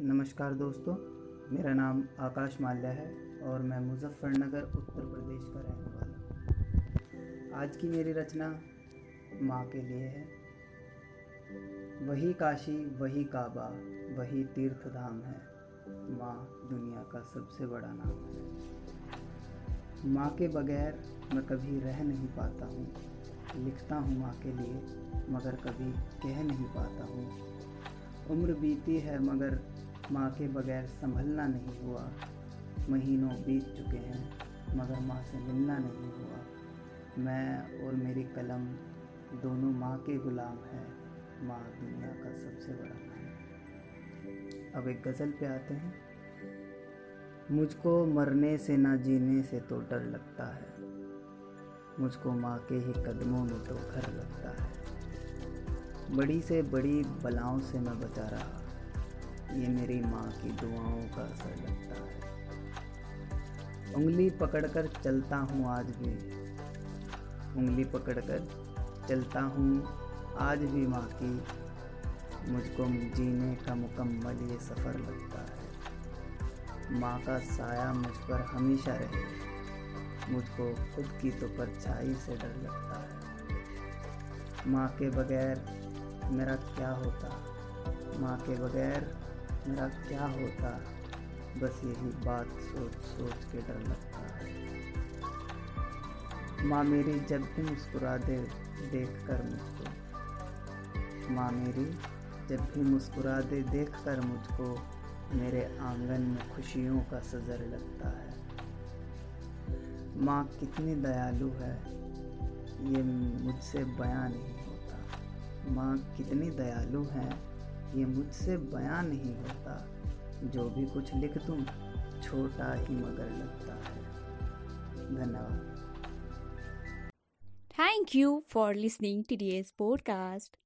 नमस्कार दोस्तों, मेरा नाम आकाश माल्या है और मैं मुजफ्फरनगर, उत्तर प्रदेश का रहने वाला हूँ। आज की मेरी रचना माँ के लिए है। वही काशी, वही काबा, वही तीर्थ धाम है। माँ दुनिया का सबसे बड़ा नाम है। माँ के बगैर मैं कभी रह नहीं पाता हूँ। लिखता हूँ माँ के लिए, मगर कभी कह नहीं पाता हूँ। उम्र बीती है मगर माँ के बगैर संभलना नहीं हुआ। महीनों बीत चुके हैं, मगर माँ से मिलना नहीं हुआ। मैं और मेरी कलम दोनों माँ के गुलाम हैं। माँ दुनिया का सबसे बड़ा नाम अब एक गज़ल पे आते हैं। मुझको मरने से ना जीने से तो डर लगता है। मुझको माँ के ही कदमों में तो घर लगता है। बड़ी से बड़ी बलाओं से मैं बचा रहा। ये मेरी माँ की दुआओं का असर लगता है। उंगली पकड़कर चलता हूँ आज भी। उंगली पकड़कर चलता हूँ आज भी माँ की। मुझको जीने का मुकम्मल ये सफ़र लगता है। माँ का साया मुझ पर हमेशा रहे। मुझको खुद की तो परछाई से डर लगता है। माँ के बगैर मेरा क्या होता? माँ के बगैर मेरा क्या होता? बस यही बात सोच सोच के डर लगता है। माँ मेरी जब भी मुस्कुरा दे, देख कर मुझको। माँ मेरी जब भी मुस्कुरा दे, देख कर मुझको। मेरे आँगन में खुशियों का सजर लगता है। माँ कितनी दयालु है, ये मुझसे बयां नहीं होता। माँ कितनी दयालु है ये मुझसे बयां नहीं होता। जो भी कुछ लिख दूँ छोटा ही मगर लगता है। धन्यवाद। Thank you for listening to the podcast